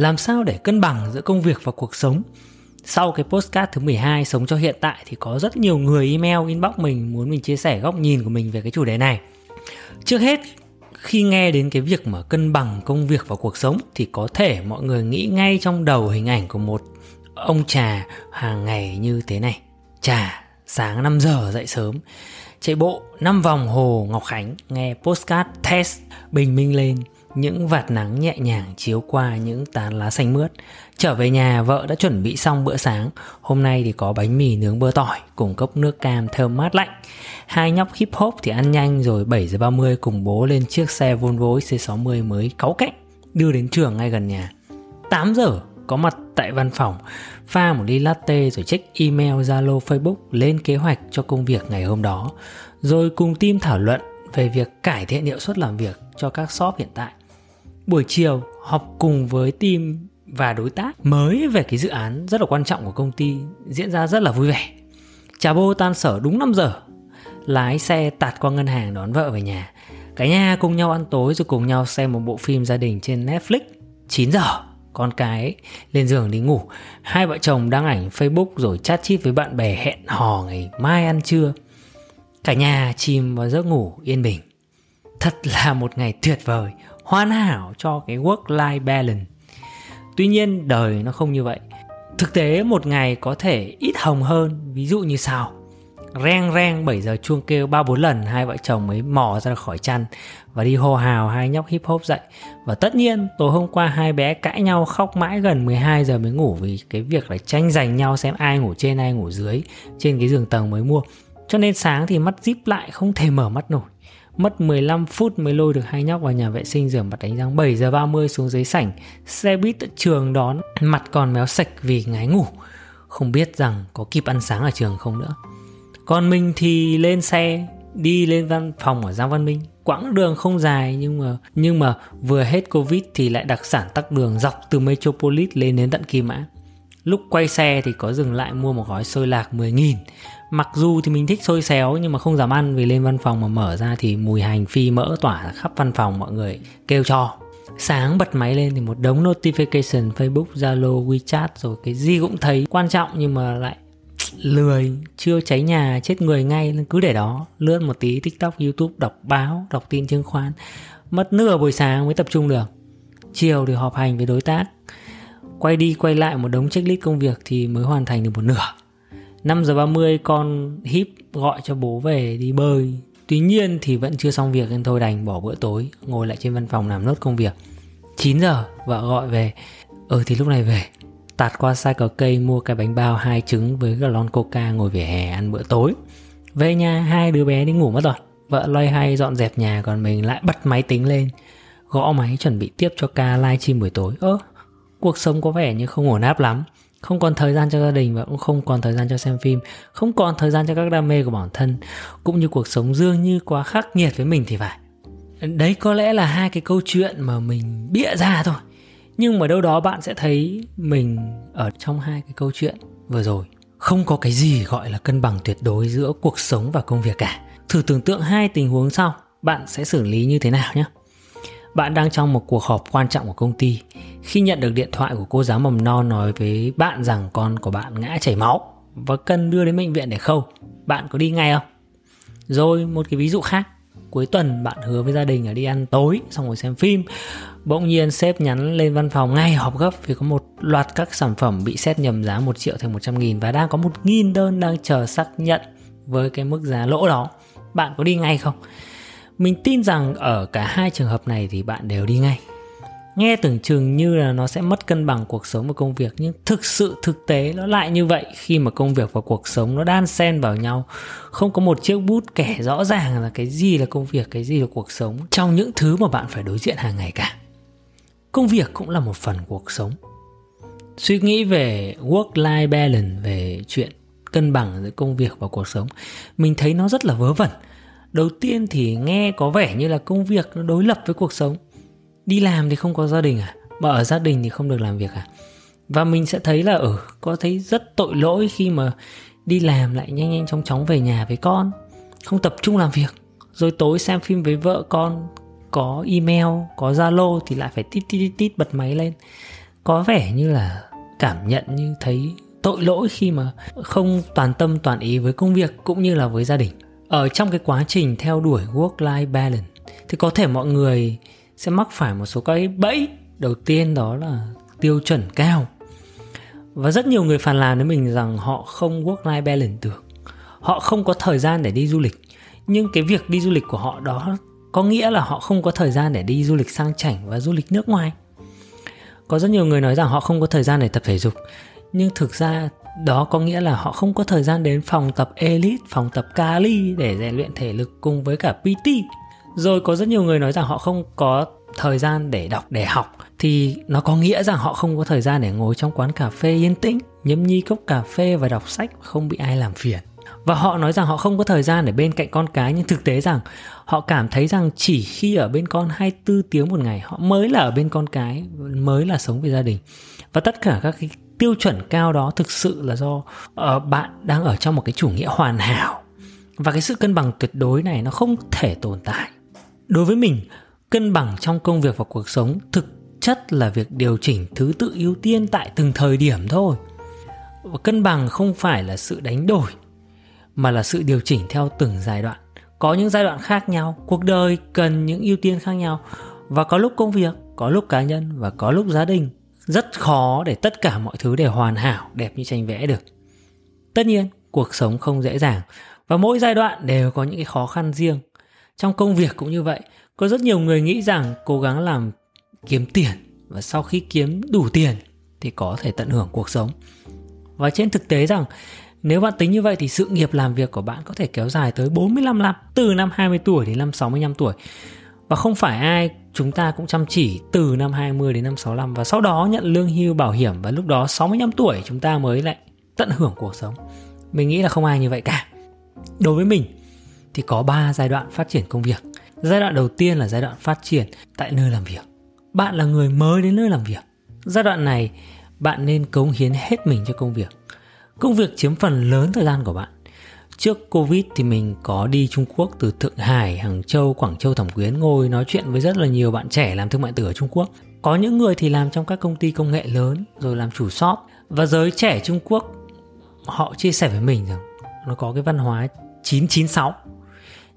làm sao để cân bằng giữa công việc và cuộc sống sau cái postcard thứ 12 sống cho hiện tại thì có rất nhiều người email inbox mình muốn mình chia sẻ góc nhìn của mình về cái chủ đề này. Trước hết khi nghe đến cái việc mà cân bằng công việc và cuộc sống thì có thể mọi người nghĩ ngay trong đầu hình ảnh của một ông trà hàng ngày như thế này. Trà sáng 5 giờ dậy sớm, chạy bộ 5 vòng hồ Ngọc Khánh, nghe postcard test bình minh lên, những vạt nắng nhẹ nhàng chiếu qua những tán lá xanh mướt. Trở về nhà vợ đã chuẩn bị xong bữa sáng, hôm nay thì có bánh mì nướng bơ tỏi cùng cốc nước cam thơm mát lạnh. Hai nhóc hip hop thì ăn nhanh rồi 7 giờ 30 cùng bố lên chiếc xe Volvo C60 mới cáu cạnh đưa đến trường ngay gần nhà. 8 giờ có mặt tại văn phòng, pha một ly latte rồi check email, Zalo, Facebook lên kế hoạch cho công việc ngày hôm đó. Rồi cùng team thảo luận về việc cải thiện hiệu suất làm việc cho các shop hiện tại. Buổi chiều họp cùng với team và đối tác mới về cái dự án rất là quan trọng của công ty diễn ra rất là vui vẻ. Chà bô tan sở đúng 5 giờ, lái xe tạt qua ngân hàng đón vợ về nhà. Cả nhà cùng nhau ăn tối rồi cùng nhau xem một bộ phim gia đình trên Netflix. 9 giờ, con cái lên giường đi ngủ. Hai vợ chồng đăng ảnh Facebook rồi chat chít với bạn bè hẹn hò ngày mai ăn trưa. Cả nhà chìm vào giấc ngủ yên bình. Thật là một ngày tuyệt vời, hoàn hảo cho cái work-life balance. Tuy nhiên đời nó không như vậy. Thực tế một ngày có thể ít hồng hơn, ví dụ như sau. Reng reng 7 giờ chuông kêu ba bốn lần hai vợ chồng mới mò ra khỏi chăn và đi hô hào hai nhóc hip hop dậy. Và tất nhiên tối hôm qua hai bé cãi nhau khóc mãi gần 12 giờ mới ngủ vì cái việc là tranh giành nhau xem ai ngủ trên ai ngủ dưới trên cái giường tầng mới mua. Cho nên sáng thì mắt díp lại không thể mở mắt nổi. Mất 15 phút mới lôi được hai nhóc vào nhà vệ sinh, rửa mặt đánh răng 7 giờ 30 xuống dưới sảnh. Xe buýt tận trường đón Mặt còn méo sạch vì ngái ngủ. Không biết rằng có kịp ăn sáng ở trường không nữa. Còn mình thì lên xe, Đi lên văn phòng ở Giang Văn Minh. Quãng đường không dài nhưng mà nhưng mà vừa hết Covid thì lại đặc sản tắc đường dọc từ Metropolis lên đến tận Kim Mã. Lúc quay xe thì có dừng lại mua một gói xôi lạc 10.000 Mặc dù thì mình thích xôi xéo nhưng mà không dám ăn vì lên văn phòng mà mở ra thì mùi hành phi mỡ tỏa khắp văn phòng mọi người kêu cho. Sáng bật máy lên thì một đống notification Facebook, Zalo, WeChat rồi cái gì cũng thấy quan trọng nhưng mà lại lười, chưa cháy nhà chết người ngay nên cứ để đó, lướt một tí TikTok, YouTube, đọc báo, đọc tin chứng khoán. Mất nửa buổi sáng mới tập trung được. Chiều thì họp hành với đối tác. Quay đi quay lại một đống checklist công việc thì mới hoàn thành được một nửa 5 giờ 30 con híp gọi cho bố về đi bơi. Tuy nhiên thì vẫn chưa xong việc nên thôi đành bỏ bữa tối, Ngồi lại trên văn phòng làm nốt công việc. 9 giờ, vợ gọi về. Ừ thì lúc này về. Tạt qua sai cờ cây mua cái bánh bao hai trứng với lon coca ngồi vỉa hè ăn bữa tối. Về nhà, hai đứa bé đi ngủ mất rồi. Vợ loay hay dọn dẹp nhà, còn mình lại bật máy tính lên. Gõ máy chuẩn bị tiếp cho ca live stream buổi tối. Ơ, cuộc sống có vẻ như không ổn áp lắm không còn thời gian cho gia đình và cũng không còn thời gian cho xem phim. Không còn thời gian cho các đam mê của bản thân, cũng như cuộc sống dương như quá khắc nghiệt với mình thì phải. Đấy có lẽ là hai cái câu chuyện mà mình bịa ra thôi. Nhưng mà đâu đó bạn sẽ thấy mình ở trong hai cái câu chuyện vừa rồi. Không có cái gì gọi là cân bằng tuyệt đối giữa cuộc sống và công việc cả. Thử tưởng tượng hai tình huống sau, bạn sẽ xử lý như thế nào nhé bạn đang trong một cuộc họp quan trọng của công ty khi nhận được điện thoại của cô giáo mầm non nói với bạn rằng con của bạn ngã chảy máu và cần đưa đến bệnh viện để khâu. Bạn có đi ngay không? Rồi một cái ví dụ khác. Cuối tuần bạn hứa với gia đình là đi ăn tối, xong rồi xem phim. Bỗng nhiên sếp nhắn lên văn phòng ngay họp gấp vì có một loạt các sản phẩm bị xét nhầm giá 1 triệu thành 100 nghìn và đang có 1 nghìn đơn đang chờ xác nhận với cái mức giá lỗ đó. Bạn có đi ngay không? Mình tin rằng ở cả hai trường hợp này thì bạn đều đi ngay. Nghe tưởng chừng như là nó sẽ mất cân bằng cuộc sống và công việc nhưng thực sự thực tế nó lại như vậy khi mà công việc và cuộc sống nó đan xen vào nhau. Không có một chiếc bút kẻ rõ ràng là cái gì là công việc, cái gì là cuộc sống trong những thứ mà bạn phải đối diện hàng ngày cả. Công việc cũng là một phần cuộc sống. Suy nghĩ về work-life balance, về chuyện cân bằng giữa công việc và cuộc sống, mình thấy nó rất là vớ vẩn đầu tiên thì nghe có vẻ như là công việc nó đối lập với cuộc sống. Đi làm thì không có gia đình à? Mà ở gia đình thì không được làm việc à? Và mình sẽ thấy là ở ừ, có thấy rất tội lỗi khi mà đi làm lại nhanh nhanh chóng chóng về nhà với con. Không tập trung làm việc. Rồi tối xem phim với vợ con có email có zalo thì lại phải tít tít tít, tít bật máy lên. Có vẻ như là cảm nhận như thấy tội lỗi khi mà không toàn tâm toàn ý với công việc cũng như là với gia đình ở trong cái quá trình theo đuổi work life balance, thì có thể mọi người sẽ mắc phải một số cái bẫy. Đầu tiên đó là tiêu chuẩn cao. Và rất nhiều người phàn nàn với mình rằng họ không work life balance được. Họ không có thời gian để đi du lịch. Nhưng cái việc đi du lịch của họ đó có nghĩa là họ không có thời gian để đi du lịch sang chảnh và du lịch nước ngoài. Có rất nhiều người nói rằng họ không có thời gian để tập thể dục. Nhưng thực ra đó có nghĩa là họ không có thời gian đến phòng tập elite, phòng tập kali để rèn luyện thể lực cùng với cả pt. Rồi có rất nhiều người nói rằng họ không có thời gian để đọc, để học. Thì nó có nghĩa rằng họ không có thời gian để ngồi trong quán cà phê yên tĩnh nhâm nhi cốc cà phê và đọc sách, không bị ai làm phiền. Và họ nói rằng họ không có thời gian để bên cạnh con cái, nhưng thực tế rằng họ cảm thấy rằng chỉ khi ở bên con 24 tiếng một ngày, họ mới là ở bên con cái, mới là sống với gia đình. Và tất cả các cái tiêu chuẩn cao đó thực sự là do uh, bạn đang ở trong một cái chủ nghĩa hoàn hảo. Và cái sự cân bằng tuyệt đối này nó không thể tồn tại. Đối với mình cân bằng trong công việc và cuộc sống thực chất là việc điều chỉnh thứ tự ưu tiên tại từng thời điểm thôi. Và cân bằng không phải là sự đánh đổi mà là sự điều chỉnh theo từng giai đoạn. Có những giai đoạn khác nhau cuộc đời cần những ưu tiên khác nhau. Và có lúc công việc có lúc cá nhân và có lúc gia đình rất khó để tất cả mọi thứ đều hoàn hảo đẹp như tranh vẽ được. Tất nhiên cuộc sống không dễ dàng và mỗi giai đoạn đều có những cái khó khăn riêng. Trong công việc cũng như vậy có rất nhiều người nghĩ rằng cố gắng làm kiếm tiền và sau khi kiếm đủ tiền thì có thể tận hưởng cuộc sống. Và trên thực tế rằng nếu bạn tính như vậy thì sự nghiệp làm việc của bạn có thể kéo dài tới 45 năm, từ năm 20 tuổi đến năm 65 tuổi. Và không phải ai chúng ta cũng chăm chỉ từ năm 20 đến năm 65 và sau đó nhận lương hưu, bảo hiểm và lúc đó 65 tuổi chúng ta mới lại tận hưởng cuộc sống. Mình nghĩ là không ai như vậy cả. Đối với mình thì có 3 giai đoạn phát triển công việc. Giai đoạn đầu tiên là giai đoạn phát triển tại nơi làm việc. Bạn là người mới đến nơi làm việc. Giai đoạn này bạn nên cống hiến hết mình cho công việc Công việc chiếm phần lớn thời gian của bạn. Trước Covid thì mình có đi Trung Quốc từ Thượng Hải, Hàng Châu, Quảng Châu, Thẩm Quyến ngồi nói chuyện với rất là nhiều bạn trẻ làm thương mại tử ở Trung Quốc. Có những người thì làm trong các công ty công nghệ lớn rồi làm chủ shop và giới trẻ Trung Quốc họ chia sẻ với mình rằng nó có cái văn hóa 996.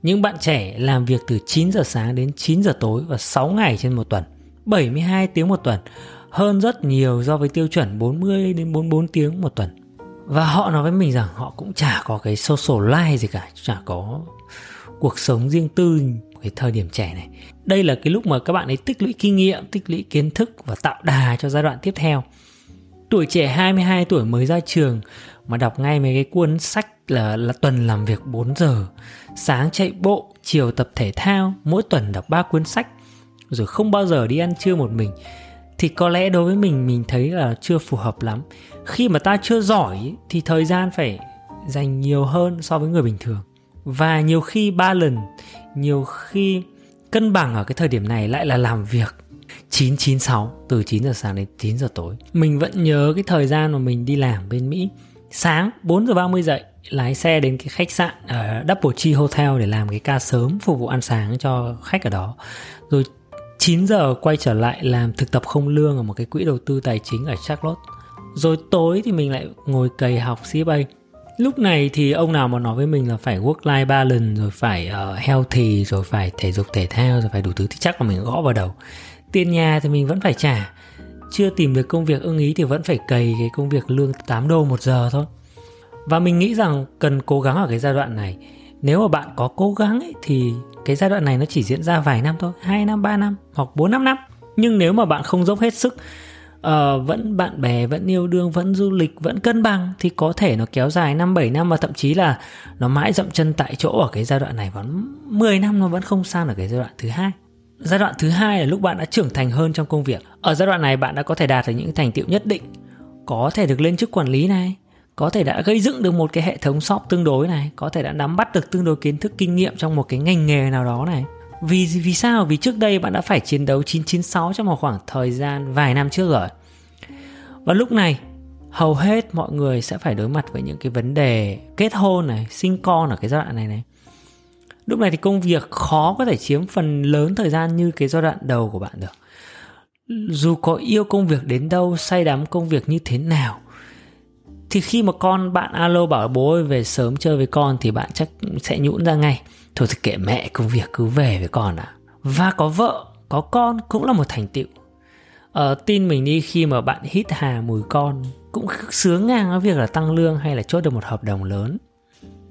Những bạn trẻ làm việc từ 9 giờ sáng đến 9 giờ tối và 6 ngày trên một tuần, 72 tiếng một tuần, hơn rất nhiều so với tiêu chuẩn 40 đến 44 tiếng một tuần và họ nói với mình rằng họ cũng chả có cái social life gì cả, chả có cuộc sống riêng tư cái thời điểm trẻ này. Đây là cái lúc mà các bạn ấy tích lũy kinh nghiệm, tích lũy kiến thức và tạo đà cho giai đoạn tiếp theo. Tuổi trẻ 22 tuổi mới ra trường mà đọc ngay mấy cái cuốn sách là là tuần làm việc 4 giờ. Sáng chạy bộ, chiều tập thể thao, mỗi tuần đọc ba cuốn sách, rồi không bao giờ đi ăn trưa một mình thì có lẽ đối với mình mình thấy là chưa phù hợp lắm khi mà ta chưa giỏi thì thời gian phải dành nhiều hơn so với người bình thường và nhiều khi ba lần, nhiều khi cân bằng ở cái thời điểm này lại là làm việc 996 từ 9 giờ sáng đến 9 giờ tối. Mình vẫn nhớ cái thời gian mà mình đi làm bên Mỹ. Sáng 4 giờ 30 dậy, lái xe đến cái khách sạn ở Double Tree Hotel để làm cái ca sớm phục vụ ăn sáng cho khách ở đó. Rồi 9 giờ quay trở lại làm thực tập không lương ở một cái quỹ đầu tư tài chính ở Charlotte. Rồi tối thì mình lại ngồi cày học CFA. Lúc này thì ông nào mà nói với mình là phải work-life balance rồi phải uh, healthy rồi phải thể dục thể thao rồi phải đủ thứ thì chắc là mình gõ vào đầu. Tiền nhà thì mình vẫn phải trả. Chưa tìm được công việc ưng ý thì vẫn phải cày cái công việc lương 8 đô một giờ thôi. Và mình nghĩ rằng cần cố gắng ở cái giai đoạn này. Nếu mà bạn có cố gắng ấy, thì cái giai đoạn này nó chỉ diễn ra vài năm thôi 2 năm 3 năm hoặc 4 năm năm. Nhưng nếu mà bạn không dốc hết sức uh, vẫn bạn bè vẫn yêu đương vẫn du lịch vẫn cân bằng thì có thể nó kéo dài năm 7 năm và thậm chí là nó mãi dậm chân tại chỗ ở cái giai đoạn này vẫn 10 năm nó vẫn không sang ở cái giai đoạn thứ hai. Giai đoạn thứ hai là lúc bạn đã trưởng thành hơn trong công việc. Ở giai đoạn này bạn đã có thể đạt được những thành tiệu nhất định có thể được lên chức quản lý này có thể đã gây dựng được một cái hệ thống shop tương đối này, có thể đã nắm bắt được tương đối kiến thức, kinh nghiệm trong một cái ngành nghề nào đó này. Vì vì sao? Vì trước đây bạn đã phải chiến đấu 996 trong một khoảng thời gian vài năm trước rồi. Và lúc này, hầu hết mọi người sẽ phải đối mặt với những cái vấn đề kết hôn này, sinh con ở cái giai đoạn này này. Lúc này thì công việc khó có thể chiếm phần lớn thời gian như cái giai đoạn đầu của bạn được. Dù có yêu công việc đến đâu, say đắm công việc như thế nào thì khi mà con bạn alo bảo bố ơi về sớm chơi với con thì bạn chắc sẽ nhũn ra ngay. Thôi thì kệ mẹ công việc cứ về với con ạ. À. và có vợ có con cũng là một thành tựu. Ờ, tin mình đi khi mà bạn hít hà mùi con cũng sướng ngang với việc là tăng lương hay là chốt được một hợp đồng lớn.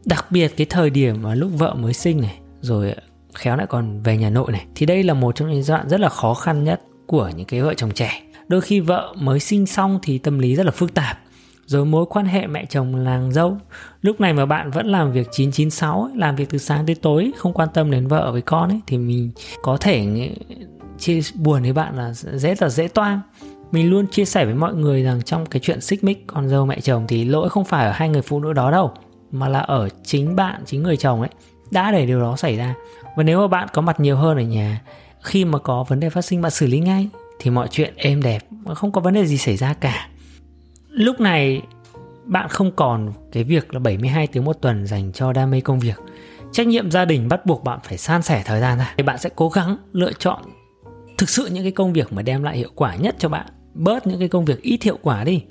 Đặc biệt cái thời điểm mà lúc vợ mới sinh này rồi khéo lại còn về nhà nội này thì đây là một trong những giai đoạn rất là khó khăn nhất của những cái vợ chồng trẻ. Đôi khi vợ mới sinh xong thì tâm lý rất là phức tạp rồi mối quan hệ mẹ chồng làng dâu. Lúc này mà bạn vẫn làm việc 996 ấy, làm việc từ sáng tới tối không quan tâm đến vợ với con ấy thì mình có thể chia buồn với bạn là dễ là dễ toang. Mình luôn chia sẻ với mọi người rằng trong cái chuyện xích mích con dâu mẹ chồng thì lỗi không phải ở hai người phụ nữ đó đâu mà là ở chính bạn chính người chồng ấy đã để điều đó xảy ra. Và nếu mà bạn có mặt nhiều hơn ở nhà khi mà có vấn đề phát sinh bạn xử lý ngay thì mọi chuyện êm đẹp không có vấn đề gì xảy ra cả lúc này, bạn không còn cái việc là 72 tiếng một tuần dành cho đam mê công việc. Trách nhiệm gia đình bắt buộc bạn phải san sẻ thời gian ra. Thì bạn sẽ cố gắng lựa chọn thực sự những cái công việc mà đem lại hiệu quả nhất cho bạn. Bớt những cái công việc ít hiệu quả đi.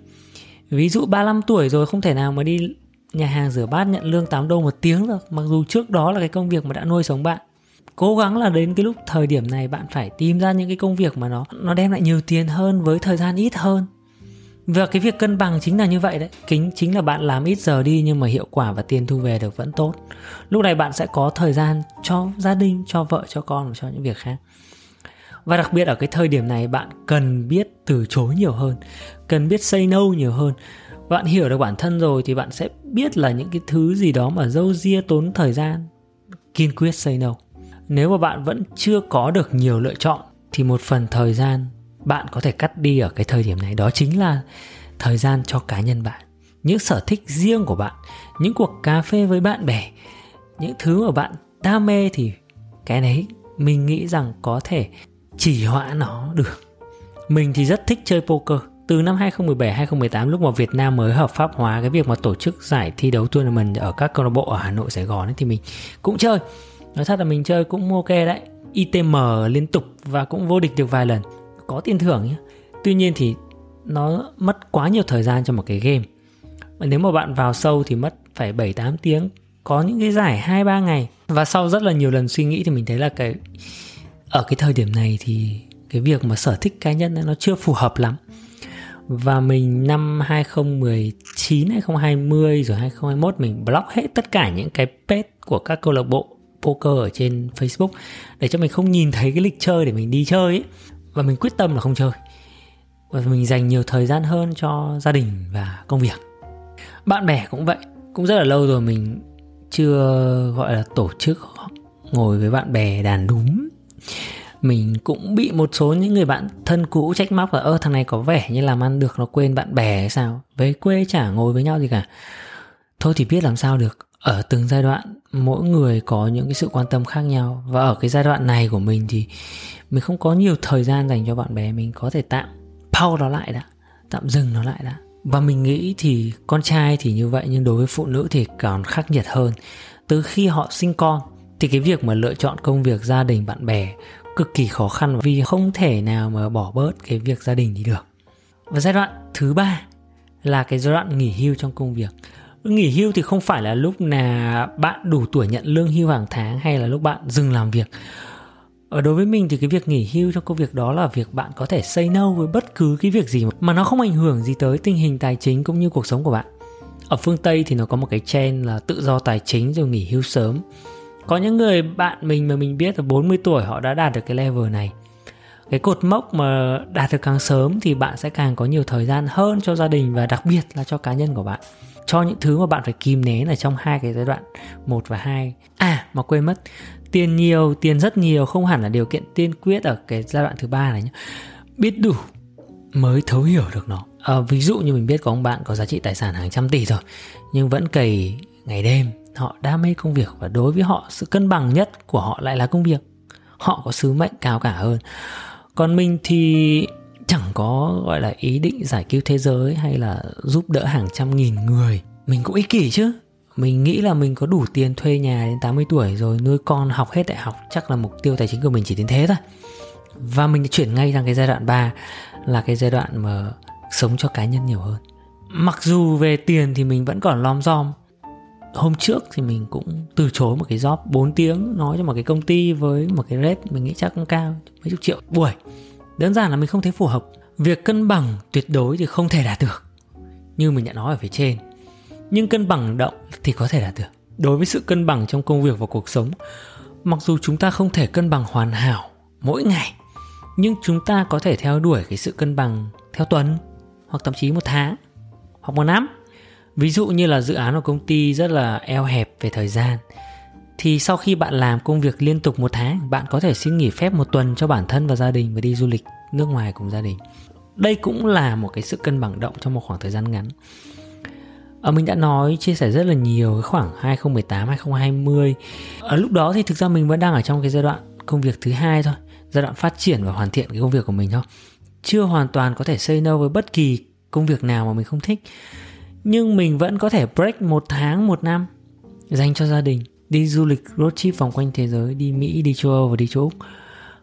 Ví dụ 35 tuổi rồi, không thể nào mà đi nhà hàng rửa bát nhận lương 8 đô một tiếng được, mặc dù trước đó là cái công việc mà đã nuôi sống bạn. Cố gắng là đến cái lúc thời điểm này bạn phải tìm ra những cái công việc mà nó nó đem lại nhiều tiền hơn với thời gian ít hơn và cái việc cân bằng chính là như vậy đấy. Kính chính là bạn làm ít giờ đi nhưng mà hiệu quả và tiền thu về được vẫn tốt. Lúc này bạn sẽ có thời gian cho gia đình, cho vợ, cho con và cho những việc khác. Và đặc biệt ở cái thời điểm này, bạn cần biết từ chối nhiều hơn, cần biết say no nhiều hơn. Bạn hiểu được bản thân rồi thì bạn sẽ biết là những cái thứ gì đó mà dâu ria, tốn thời gian, kiên quyết say no. Nếu mà bạn vẫn chưa có được nhiều lựa chọn thì một phần thời gian bạn có thể cắt đi ở cái thời điểm này đó chính là thời gian cho cá nhân bạn những sở thích riêng của bạn những cuộc cà phê với bạn bè những thứ mà bạn đam mê thì cái đấy mình nghĩ rằng có thể chỉ hoãn nó được. Mình thì rất thích chơi poker. Từ năm 2017 2018 lúc mà Việt Nam mới hợp pháp hóa cái việc mà tổ chức giải thi đấu tournament ở các câu lạc bộ ở Hà Nội Sài Gòn ấy, thì mình cũng chơi. Nói thật là mình chơi cũng ok đấy. ITM liên tục và cũng vô địch được vài lần có tiền thưởng nhé tuy nhiên thì nó mất quá nhiều thời gian cho một cái game. Và nếu mà bạn vào sâu thì mất phải 7 8 tiếng, có những cái giải 2 3 ngày. Và sau rất là nhiều lần suy nghĩ thì mình thấy là cái, ở cái thời điểm này thì cái việc mà sở thích cá nhân nó chưa phù hợp lắm. Và mình năm 2019 2020 rồi 2021 mình block hết tất cả những cái page của các câu lạc bộ poker ở trên Facebook để cho mình không nhìn thấy cái lịch chơi để mình đi chơi ấy và mình quyết tâm là không chơi. Và mình dành nhiều thời gian hơn cho gia đình và công việc. Bạn bè cũng vậy. Cũng rất là lâu rồi mình chưa, gọi là, tổ chức ngồi với bạn bè đàn đúng. Mình cũng bị một số những người bạn thân cũ trách móc là, ơ, thằng này có vẻ như làm ăn được, nó quên bạn bè hay sao? Về quê chả ngồi với nhau gì cả. Thôi thì biết làm sao được ở từng giai đoạn, mỗi người có những cái sự quan tâm khác nhau. Và ở cái giai đoạn này của mình thì mình không có nhiều thời gian dành cho bạn bè, mình có thể tạm pau nó lại đã, tạm dừng nó lại đã. Và mình nghĩ thì con trai thì như vậy, nhưng đối với phụ nữ thì còn khắc nghiệt hơn. Từ khi họ sinh con thì cái việc mà lựa chọn công việc gia đình bạn bè cực kỳ khó khăn vì không thể nào mà bỏ bớt cái việc gia đình đi được. Và giai đoạn thứ ba là cái giai đoạn nghỉ hưu trong công việc nghỉ hưu thì không phải là lúc là bạn đủ tuổi nhận lương hưu hàng tháng hay là lúc bạn dừng làm việc. Ở đối với mình thì cái việc nghỉ hưu trong công việc đó là việc bạn có thể say no với bất cứ cái việc gì mà nó không ảnh hưởng gì tới tình hình tài chính cũng như cuộc sống của bạn. Ở phương tây thì nó có một cái trend là tự do tài chính rồi nghỉ hưu sớm. Có những người bạn mình mà mình biết là 40 tuổi họ đã đạt được cái level này cái cột mốc mà đạt được càng sớm thì bạn sẽ càng có nhiều thời gian hơn cho gia đình và đặc biệt là cho cá nhân của bạn cho những thứ mà bạn phải kìm nén ở trong hai cái giai đoạn 1 và 2. À mà quên mất, tiền nhiều, tiền rất nhiều không hẳn là điều kiện tiên quyết ở cái giai đoạn thứ ba này nhé. Biết đủ mới thấu hiểu được nó. À, ví dụ như mình biết có ông bạn có giá trị tài sản hàng trăm tỷ rồi nhưng vẫn cày ngày đêm họ đam mê công việc và đối với họ sự cân bằng nhất của họ lại là công việc họ có sứ mệnh cao cả hơn còn mình thì chẳng có, gọi là, ý định giải cứu thế giới hay là giúp đỡ hàng trăm nghìn người. Mình cũng ích kỷ chứ. Mình nghĩ là mình có đủ tiền thuê nhà đến 80 tuổi rồi, nuôi con, học hết đại học, chắc là mục tiêu tài chính của mình chỉ đến thế thôi. Và mình chuyển ngay sang cái giai đoạn 3 là cái giai đoạn mà sống cho cá nhân nhiều hơn. Mặc dù về tiền thì mình vẫn còn lom rom hôm trước thì mình cũng từ chối một cái job 4 tiếng, nói cho một cái công ty với một cái rate mình nghĩ chắc cũng cao, mấy chục triệu buổi. Đơn giản là mình không thấy phù hợp. Việc cân bằng tuyệt đối thì không thể đạt được. Như mình đã nói ở phía trên. Nhưng cân bằng động thì có thể đạt được. Đối với sự cân bằng trong công việc và cuộc sống, mặc dù chúng ta không thể cân bằng hoàn hảo mỗi ngày, nhưng chúng ta có thể theo đuổi cái sự cân bằng theo tuần hoặc thậm chí một tháng hoặc một năm ví dụ như là dự án của công ty rất là eo hẹp về thời gian, thì sau khi bạn làm công việc liên tục một tháng, bạn có thể xin nghỉ phép một tuần cho bản thân và gia đình và đi du lịch nước ngoài cùng gia đình. Đây cũng là một cái sự cân bằng động trong một khoảng thời gian ngắn. Ở mình đã nói, chia sẻ rất là nhiều cái khoảng 2018 2020 ở lúc đó thì thực ra mình vẫn đang ở trong cái giai đoạn công việc thứ hai thôi, giai đoạn phát triển và hoàn thiện cái công việc của mình thôi. Chưa hoàn toàn có thể xây no với bất kỳ công việc nào mà mình không thích nhưng mình vẫn có thể break một tháng một năm. Dành cho gia đình đi du lịch road trip vòng quanh thế giới đi mỹ đi châu âu và đi châu úc.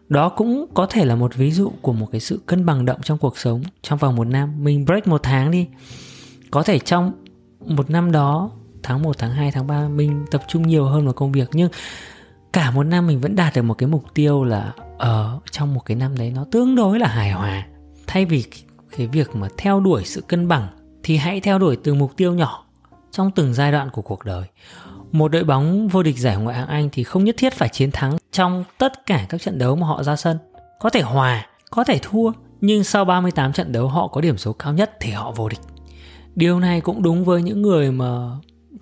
Đó cũng có thể là một ví dụ của một cái sự cân bằng động trong cuộc sống trong vòng một năm. Mình break một tháng đi. Có thể trong một năm đó tháng 1, tháng 2, tháng 3 mình tập trung nhiều hơn vào công việc. Nhưng cả một năm mình vẫn đạt được một cái mục tiêu là ở trong một cái năm đấy nó tương đối là hài hòa. Thay vì cái việc mà theo đuổi sự cân bằng thì hãy theo đuổi từng mục tiêu nhỏ trong từng giai đoạn của cuộc đời một đội bóng vô địch giải ngoại hạng Anh thì không nhất thiết phải chiến thắng trong tất cả các trận đấu mà họ ra sân. Có thể hòa, có thể thua, nhưng sau 38 trận đấu họ có điểm số cao nhất thì họ vô địch. Điều này cũng đúng với những người mà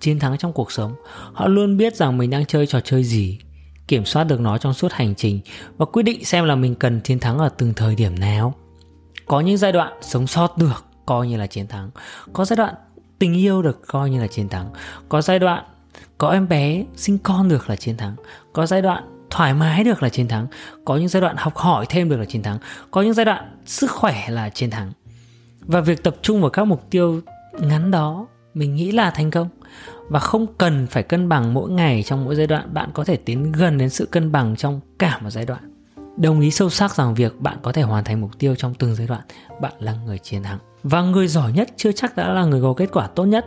chiến thắng trong cuộc sống. Họ luôn biết rằng mình đang chơi trò chơi gì, kiểm soát được nó trong suốt hành trình và quyết định xem là mình cần chiến thắng ở từng thời điểm nào. Có những giai đoạn sống sót được coi như là chiến thắng. Có giai đoạn tình yêu được coi như là chiến thắng. Có giai đoạn có em bé sinh con được là chiến thắng. Có giai đoạn thoải mái được là chiến thắng. Có những giai đoạn học hỏi thêm được là chiến thắng. Có những giai đoạn sức khỏe là chiến thắng. Và việc tập trung vào các mục tiêu ngắn đó, mình nghĩ là thành công và không cần phải cân bằng mỗi ngày trong mỗi giai đoạn bạn có thể tiến gần đến sự cân bằng trong cả một giai đoạn đồng ý sâu sắc rằng việc bạn có thể hoàn thành mục tiêu trong từng giai đoạn, bạn là người chiến thắng. Và người giỏi nhất chưa chắc đã là người có kết quả tốt nhất,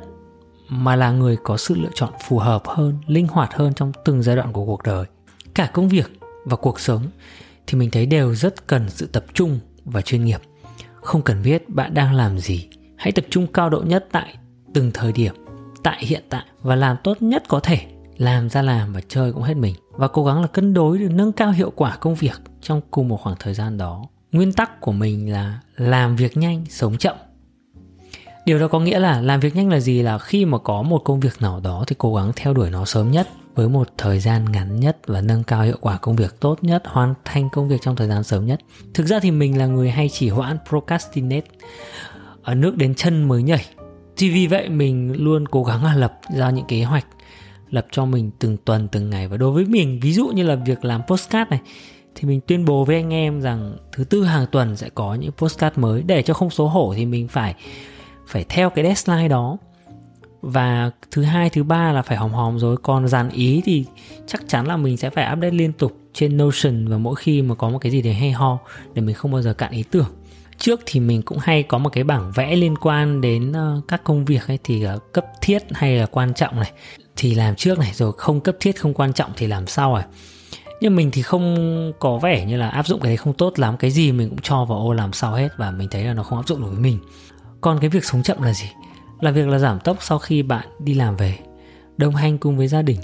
mà là người có sự lựa chọn phù hợp hơn, linh hoạt hơn trong từng giai đoạn của cuộc đời. Cả công việc và cuộc sống thì mình thấy đều rất cần sự tập trung và chuyên nghiệp. Không cần biết bạn đang làm gì, hãy tập trung cao độ nhất tại từng thời điểm, tại hiện tại. Và làm tốt nhất có thể, làm ra làm và chơi cũng hết mình. Và cố gắng là cân đối để nâng cao hiệu quả công việc trong cùng một khoảng thời gian đó. Nguyên tắc của mình là làm việc nhanh, sống chậm. Điều đó có nghĩa là làm việc nhanh là gì? Là khi mà có một công việc nào đó thì cố gắng theo đuổi nó sớm nhất, với một thời gian ngắn nhất và nâng cao hiệu quả công việc tốt nhất, hoàn thành công việc trong thời gian sớm nhất. Thực ra thì mình là người hay chỉ hoãn procrastinate, ở nước đến chân mới nhảy. Thì vì vậy mình luôn cố gắng là lập ra những kế hoạch, lập cho mình từng tuần, từng ngày. Và đối với mình, ví dụ như là việc làm postcard này thì mình tuyên bố với anh em rằng thứ tư hàng tuần sẽ có những postcard mới để cho không xấu hổ thì mình phải phải theo cái deadline đó. Và thứ hai thứ ba là phải hòm hòm rồi. Còn dàn ý thì chắc chắn là mình sẽ phải update liên tục trên notion và mỗi khi mà có một cái gì để hay ho để mình không bao giờ cạn ý tưởng. Trước thì mình cũng hay có một cái bảng vẽ liên quan đến uh, các công việc ấy thì uh, cấp thiết hay là quan trọng này. Thì làm trước này rồi không cấp thiết không quan trọng thì làm sau này nhưng mình thì không có vẻ như là áp dụng cái đấy không tốt lắm. Cái gì mình cũng cho vào ô làm sao hết và mình thấy là nó không áp dụng được với mình. Còn cái việc sống chậm là gì? Là việc là giảm tốc sau khi bạn đi làm về, đồng hành cùng với gia đình,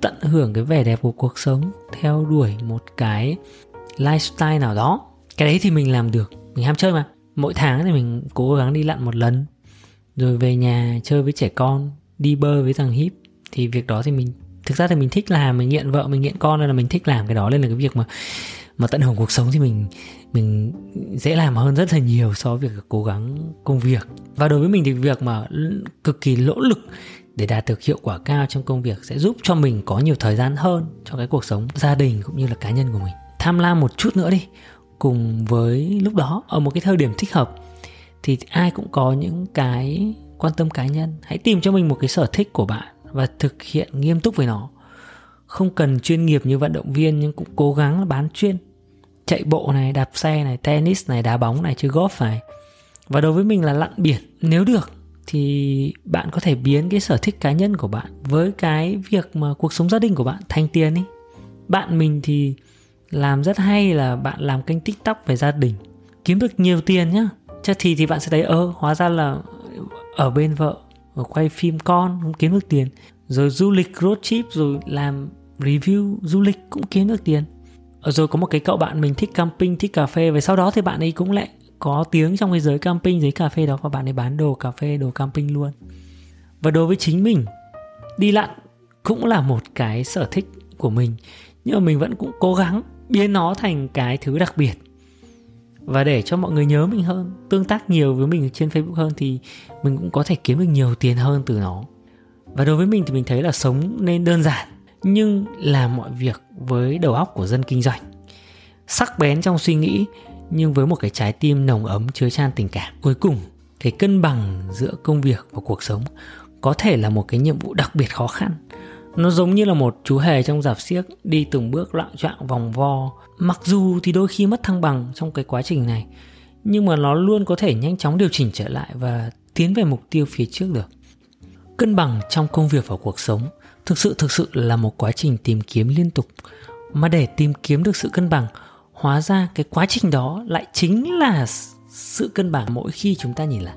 tận hưởng cái vẻ đẹp của cuộc sống theo đuổi một cái lifestyle nào đó. Cái đấy thì mình làm được. Mình ham chơi mà. Mỗi tháng thì mình cố gắng đi lặn một lần, rồi về nhà chơi với trẻ con, đi bơi với thằng híp thì việc đó thì mình thực ra thì mình thích làm, mình nghiện vợ, mình nghiện con nên là mình thích làm cái đó. Nên là cái việc mà mà tận hưởng cuộc sống thì mình mình dễ làm hơn rất là nhiều so với việc cố gắng công việc. Và đối với mình thì việc mà cực kỳ nỗ lực để đạt được hiệu quả cao trong công việc sẽ giúp cho mình có nhiều thời gian hơn cho cái cuộc sống gia đình cũng như là cá nhân của mình. Tham lam một chút nữa đi. Cùng với lúc đó, ở một cái thời điểm thích hợp thì ai cũng có những cái quan tâm cá nhân. Hãy tìm cho mình một cái sở thích của bạn và thực hiện nghiêm túc với nó. Không cần chuyên nghiệp như vận động viên, nhưng cũng cố gắng bán chuyên. Chạy bộ này, đạp xe này, tennis này, đá bóng này, chơi golf này. Và đối với mình là lặn biển. Nếu được, thì bạn có thể biến cái sở thích cá nhân của bạn với cái việc mà cuộc sống gia đình của bạn thành tiền đi. Bạn mình thì làm rất hay là bạn làm kênh tiktok về gia đình. Kiếm được nhiều tiền nhá. Chắc thì thì bạn sẽ thấy, ơ, hóa ra là ở bên vợ và quay phim con cũng kiếm được tiền. Rồi du lịch road trip, rồi làm review du lịch cũng kiếm được tiền. Ờ, rồi có một cái cậu bạn mình thích camping, thích cà phê. Và sau đó thì bạn ấy cũng lại có tiếng trong cái giới camping, giới cà phê đó. Và bạn ấy bán đồ cà phê, đồ camping luôn. Và đối với chính mình, đi lặn cũng là một cái sở thích của mình. Nhưng mà mình vẫn cũng cố gắng biến nó thành cái thứ đặc biệt và để cho mọi người nhớ mình hơn, tương tác nhiều với mình trên facebook hơn thì mình cũng có thể kiếm được nhiều tiền hơn từ nó. Và đối với mình thì mình thấy là sống nên đơn giản, nhưng làm mọi việc với đầu óc của dân kinh doanh. Sắc bén trong suy nghĩ, nhưng với một cái trái tim nồng ấm, chứa chan tình cảm. Cuối cùng, cái cân bằng giữa công việc và cuộc sống có thể là một cái nhiệm vụ đặc biệt khó khăn nó giống như là một chú hề trong giảp xiếc đi từng bước loạn trọng vòng vo. Mặc dù thì đôi khi mất thăng bằng trong cái quá trình này, nhưng mà nó luôn có thể nhanh chóng điều chỉnh trở lại và tiến về mục tiêu phía trước được. Cân bằng trong công việc và cuộc sống thực sự thực sự là một quá trình tìm kiếm liên tục. Mà để tìm kiếm được sự cân bằng, hóa ra cái quá trình đó lại chính là sự cân bằng mỗi khi chúng ta nhìn lại.